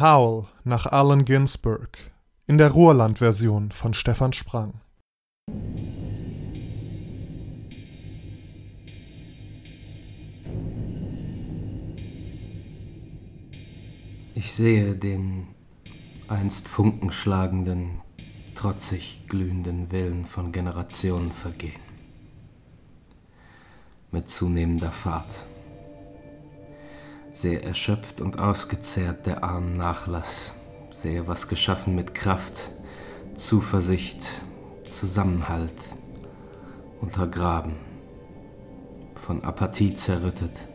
Howl nach Allen Ginsberg in der Ruhrland-Version von Stefan Sprang. Ich sehe den einst funkenschlagenden, trotzig glühenden Willen von Generationen vergehen. Mit zunehmender Fahrt. Sehr erschöpft und ausgezehrt der armen Nachlass, sehe was geschaffen mit Kraft, Zuversicht, Zusammenhalt, untergraben, von Apathie zerrüttet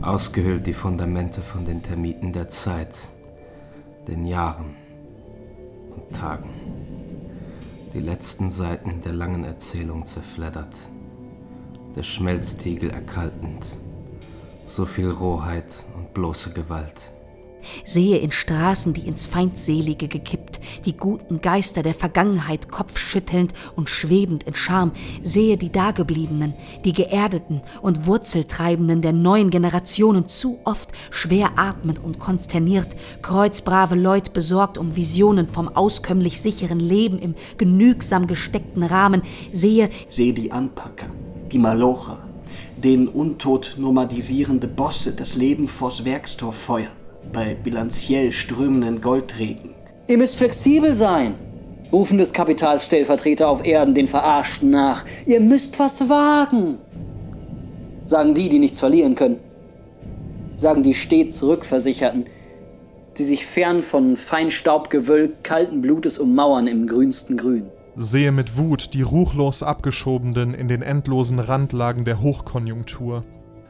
ausgehöhlt die Fundamente von den Termiten der Zeit, den Jahren und Tagen, die letzten Seiten der langen Erzählung zerfleddert, der Schmelztiegel erkaltend, so viel Rohheit und bloße Gewalt. Sehe in Straßen, die ins Feindselige gekippt, die guten Geister der Vergangenheit kopfschüttelnd und schwebend in Scham, sehe die Dagebliebenen, die Geerdeten und Wurzeltreibenden der neuen Generationen zu oft schwer atmend und konsterniert, kreuzbrave Leut besorgt um Visionen vom auskömmlich sicheren Leben im genügsam gesteckten Rahmen, sehe, sehe die Anpacker, die Malocher, den untot nomadisierende Bosse das Leben vors Werkstor feuern bei bilanziell strömenden Goldregen. Ihr müsst flexibel sein, rufen des Kapitals Stellvertreter auf Erden den Verarschten nach. Ihr müsst was wagen, sagen die, die nichts verlieren können. Sagen die stets Rückversicherten, die sich fern von Feinstaubgewölk kalten Blutes ummauern im grünsten Grün. Sehe mit Wut die ruchlos abgeschobenen in den endlosen Randlagen der Hochkonjunktur.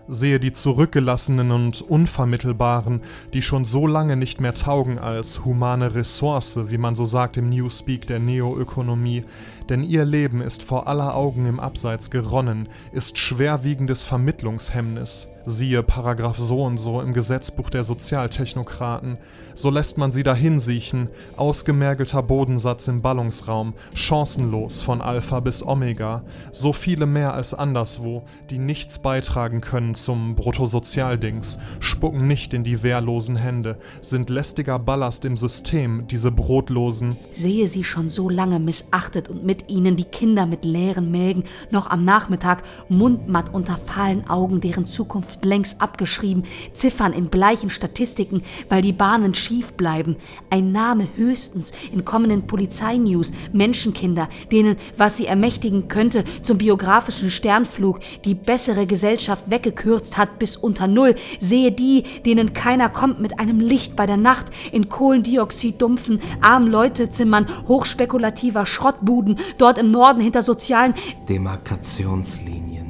Sehe die Zurückgelassenen und Unvermittelbaren, die schon so lange nicht mehr taugen als humane Ressource, wie man so sagt im Newspeak der Neoökonomie, denn ihr Leben ist vor aller Augen im Abseits geronnen, ist schwerwiegendes Vermittlungshemmnis siehe Paragraph so und so im Gesetzbuch der Sozialtechnokraten, so lässt man sie dahinsiechen, ausgemergelter Bodensatz im Ballungsraum, chancenlos von Alpha bis Omega, so viele mehr als anderswo, die nichts beitragen können zum Bruttosozialdings, spucken nicht in die wehrlosen Hände, sind lästiger Ballast im System, diese Brotlosen. Sehe sie schon so lange missachtet und mit ihnen die Kinder mit leeren Mägen, noch am Nachmittag mundmatt unter fahlen Augen, deren Zukunft Zukunft längst abgeschrieben, Ziffern in bleichen Statistiken, weil die Bahnen schief bleiben. Ein Name höchstens in kommenden Polizeinews, Menschenkinder, denen, was sie ermächtigen könnte, zum biografischen Sternflug die bessere Gesellschaft weggekürzt hat bis unter Null, sehe die, denen keiner kommt mit einem Licht bei der Nacht, in Kohlendioxid-dumpfen, armen Leutezimmern, hochspekulativer Schrottbuden, dort im Norden hinter sozialen Demarkationslinien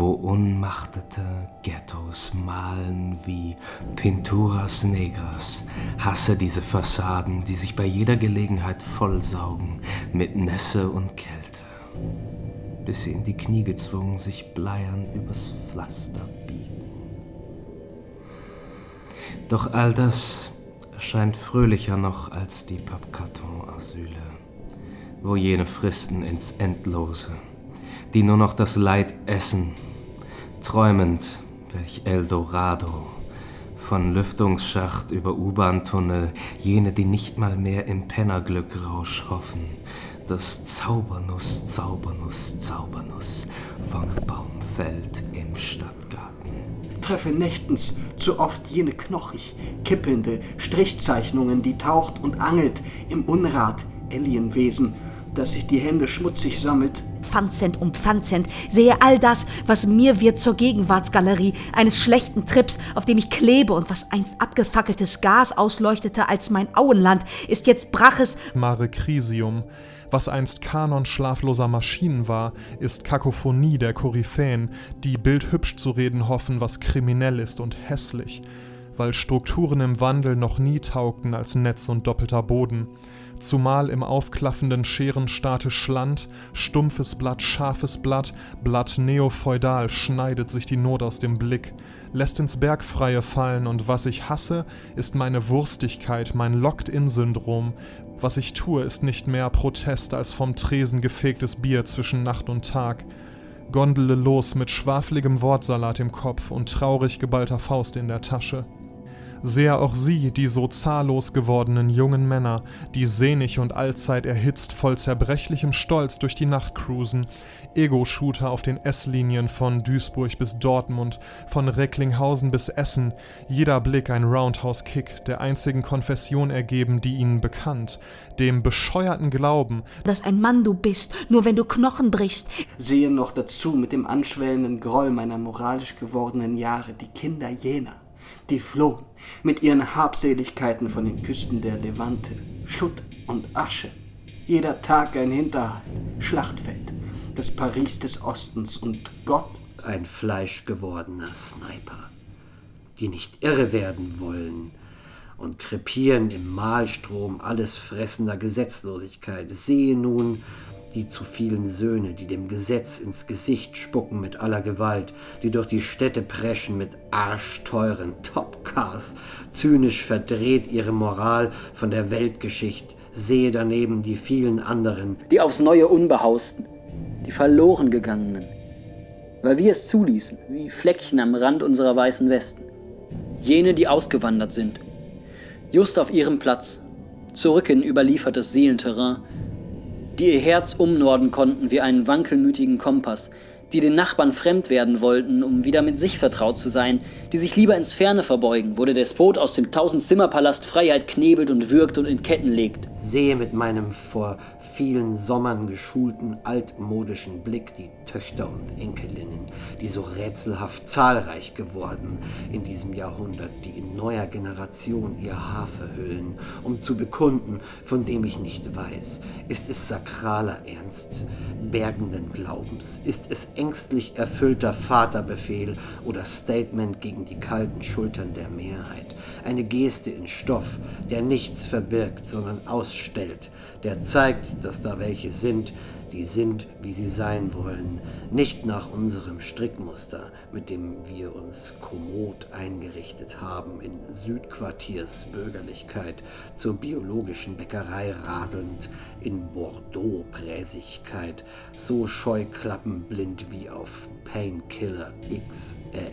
wo unmachtete Ghettos malen wie Pinturas Negras, hasse diese Fassaden, die sich bei jeder Gelegenheit vollsaugen mit Nässe und Kälte, bis sie in die Knie gezwungen sich bleiern übers Pflaster biegen. Doch all das erscheint fröhlicher noch als die Pappkarton-Asyle, wo jene Fristen ins Endlose, die nur noch das Leid essen Träumend, welch Eldorado, von Lüftungsschacht über U-Bahn-Tunnel, jene, die nicht mal mehr im Pennerglückrausch hoffen, das Zaubernuss, Zaubernuss, Zaubernuss vom Baumfeld im Stadtgarten. Treffe nächtens zu oft jene knochig, kippelnde Strichzeichnungen, die taucht und angelt im Unrat Alienwesen, das sich die Hände schmutzig sammelt Pfandzent um Pfandzent, sehe all das, was mir wird zur Gegenwartsgalerie eines schlechten Trips, auf dem ich klebe und was einst abgefackeltes Gas ausleuchtete als mein Auenland, ist jetzt Braches Mare Crisium. Was einst Kanon schlafloser Maschinen war, ist Kakophonie der Koryphäen, die bildhübsch zu reden hoffen, was kriminell ist und hässlich, weil Strukturen im Wandel noch nie taugten als Netz und doppelter Boden zumal im aufklaffenden Scherenstaate Schland, stumpfes Blatt, scharfes Blatt, Blatt neofeudal schneidet sich die Not aus dem Blick, lässt ins Bergfreie fallen und was ich hasse, ist meine Wurstigkeit, mein Locked-in-Syndrom. Was ich tue, ist nicht mehr Protest als vom Tresen gefegtes Bier zwischen Nacht und Tag. Gondele los mit schwafligem Wortsalat im Kopf und traurig geballter Faust in der Tasche Sehe auch sie, die so zahllos gewordenen jungen Männer, die sehnig und allzeit erhitzt voll zerbrechlichem Stolz durch die Nacht cruisen, Ego-Shooter auf den S-Linien von Duisburg bis Dortmund, von Recklinghausen bis Essen, jeder Blick ein Roundhouse-Kick, der einzigen Konfession ergeben, die ihnen bekannt, dem bescheuerten Glauben, dass ein Mann du bist, nur wenn du Knochen brichst. Sehe noch dazu mit dem anschwellenden Groll meiner moralisch gewordenen Jahre die Kinder jener, die flohen mit ihren Habseligkeiten von den Küsten der Levante, Schutt und Asche. Jeder Tag ein Hinterhalt, Schlachtfeld, das Paris des Ostens und Gott. Ein fleischgewordener Sniper, die nicht irre werden wollen und krepieren im Mahlstrom alles fressender Gesetzlosigkeit. Sehe nun die zu vielen Söhne, die dem Gesetz ins Gesicht spucken mit aller Gewalt, die durch die Städte preschen mit arschteuren Topcars, zynisch verdreht ihre Moral von der Weltgeschichte, sehe daneben die vielen anderen, die aufs Neue Unbehausten, die verloren gegangenen, weil wir es zuließen, wie Fleckchen am Rand unserer weißen Westen. Jene, die ausgewandert sind, just auf ihrem Platz, zurück in überliefertes Seelenterrain, die ihr Herz umnorden konnten wie einen wankelmütigen Kompass, die den Nachbarn fremd werden wollten, um wieder mit sich vertraut zu sein, die sich lieber ins Ferne verbeugen, wo der Despot aus dem Tausendzimmerpalast Freiheit knebelt und würgt und in Ketten legt. Sehe mit meinem vor vielen Sommern geschulten altmodischen Blick die Töchter und Enkelinnen, die so rätselhaft zahlreich geworden in diesem Jahrhundert, die in neuer Generation ihr Haar verhüllen, um zu bekunden, von dem ich nicht weiß. Ist es sakraler Ernst, bergenden Glaubens? Ist es ängstlich erfüllter Vaterbefehl oder Statement gegen die kalten Schultern der Mehrheit? Eine Geste in Stoff, der nichts verbirgt, sondern ausstellt, der zeigt, dass da welche sind, die sind, wie sie sein wollen, nicht nach unserem Strickmuster, mit dem wir uns kommod eingerichtet haben, in Südquartiers Bürgerlichkeit, zur biologischen Bäckerei radelnd, in Bordeaux-Präsigkeit, so scheuklappenblind wie auf Painkiller XL.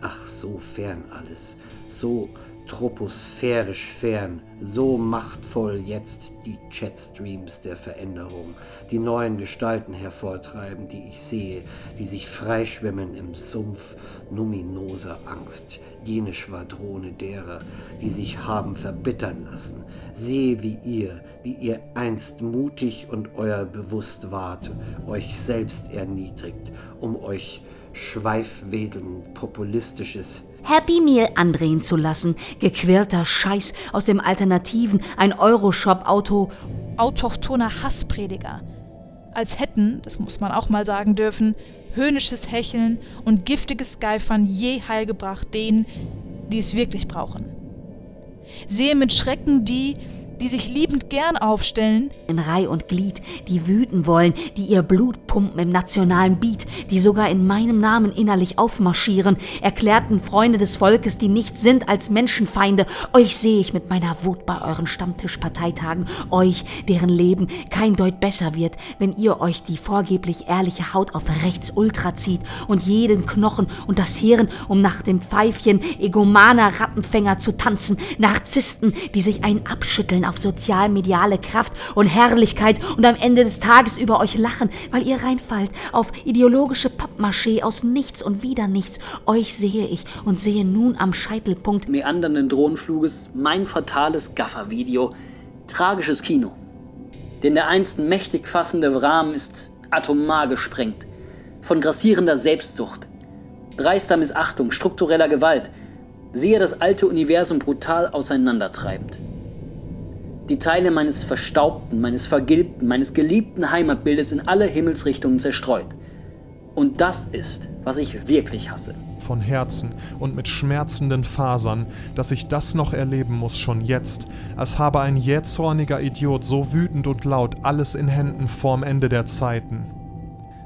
Ach, so fern alles, so troposphärisch fern, so machtvoll jetzt die Chatstreams der Veränderung, die neuen Gestalten hervortreiben, die ich sehe, die sich freischwimmen im Sumpf numinoser Angst, jene Schwadrone derer, die sich haben verbittern lassen, sehe wie ihr, die ihr einst mutig und euer bewusst wart, euch selbst erniedrigt, um euch schweifwedelnd populistisches Happy Meal andrehen zu lassen. Gequirlter Scheiß aus dem Alternativen, ein Euroshop-Auto. Autochthoner Hassprediger. Als hätten, das muss man auch mal sagen dürfen, höhnisches Hecheln und giftiges Geifern je heilgebracht denen, die es wirklich brauchen. Sehe mit Schrecken die, die sich liebend gern aufstellen. In Reih und Glied, die wüten wollen, die ihr Blut pumpen im nationalen Beat, die sogar in meinem Namen innerlich aufmarschieren, erklärten Freunde des Volkes, die nichts sind als Menschenfeinde. Euch sehe ich mit meiner Wut bei euren Stammtischparteitagen, euch, deren Leben kein Deut besser wird, wenn ihr euch die vorgeblich ehrliche Haut auf rechts ultra zieht und jeden Knochen und das Heeren, um nach dem Pfeifchen egomaner Rattenfänger zu tanzen, Narzissten, die sich ein abschütteln auf sozialmediale Kraft und Herrlichkeit und am Ende des Tages über euch lachen, weil ihr reinfallt auf ideologische Pappmaché aus nichts und wieder nichts. Euch sehe ich und sehe nun am Scheitelpunkt meandernden Drohnenfluges mein fatales Gaffer-Video. Tragisches Kino. Denn der einst mächtig fassende Rahmen ist atomar gesprengt. Von grassierender Selbstsucht, dreister Missachtung, struktureller Gewalt, sehe das alte Universum brutal auseinandertreibend die Teile meines verstaubten, meines vergilbten, meines geliebten Heimatbildes in alle Himmelsrichtungen zerstreut. Und das ist, was ich wirklich hasse. Von Herzen und mit schmerzenden Fasern, dass ich das noch erleben muss, schon jetzt, als habe ein jähzorniger Idiot so wütend und laut alles in Händen vorm Ende der Zeiten.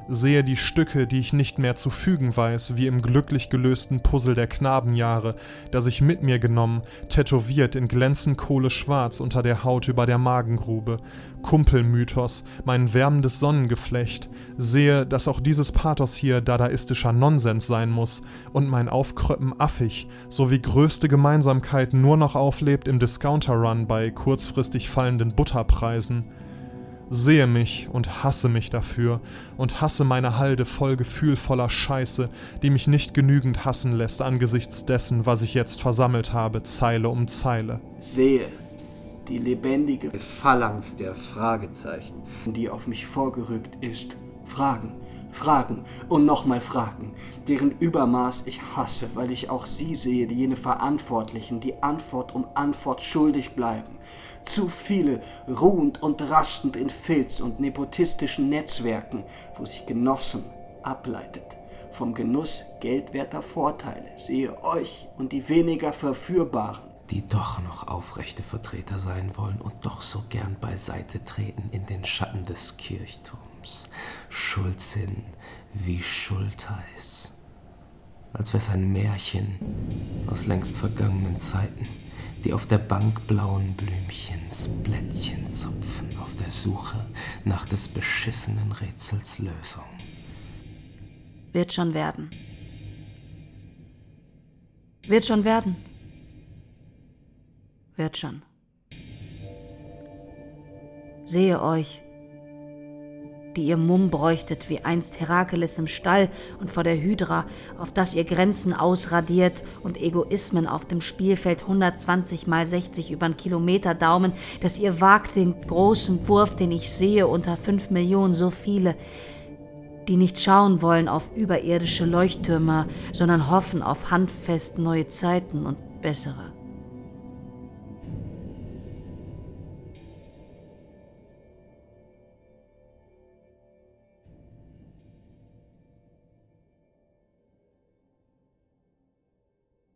Sehe die Stücke, die ich nicht mehr zu fügen weiß, wie im glücklich gelösten Puzzle der Knabenjahre, das ich mit mir genommen, tätowiert in glänzend kohleschwarz unter der Haut über der Magengrube, Kumpelmythos, mein wärmendes Sonnengeflecht, sehe, dass auch dieses Pathos hier dadaistischer Nonsens sein muss und mein Aufkröppen affig, sowie größte Gemeinsamkeit nur noch auflebt im Discounter-Run bei kurzfristig fallenden Butterpreisen sehe mich und hasse mich dafür und hasse meine Halde voll gefühlvoller Scheiße, die mich nicht genügend hassen lässt angesichts dessen, was ich jetzt versammelt habe, Zeile um Zeile. Sehe die lebendige Phalanx der Fragezeichen, die auf mich vorgerückt ist. Fragen, Fragen und nochmal Fragen, deren Übermaß ich hasse, weil ich auch sie sehe, die jene Verantwortlichen, die Antwort um Antwort schuldig bleiben. Zu viele ruhend und rastend in Filz und nepotistischen Netzwerken, wo sich Genossen ableitet. Vom Genuss geldwerter Vorteile sehe euch und die weniger verführbaren die doch noch aufrechte Vertreter sein wollen und doch so gern beiseite treten in den Schatten des Kirchturms. Schuldsinn wie Schultheiß. Als wär's ein Märchen aus längst vergangenen Zeiten, die auf der Bank blauen Blümchens Blättchen zupfen auf der Suche nach des beschissenen Rätsels Lösung. Wird schon werden. Wird schon werden. Wird schon. Sehe euch, die ihr Mumm bräuchtet wie einst Herakeles im Stall und vor der Hydra, auf das ihr Grenzen ausradiert und Egoismen auf dem Spielfeld 120 mal 60 über einen Kilometer Daumen, dass ihr wagt den großen Wurf, den ich sehe, unter fünf Millionen so viele, die nicht schauen wollen auf überirdische Leuchttürme, sondern hoffen auf handfest neue Zeiten und bessere.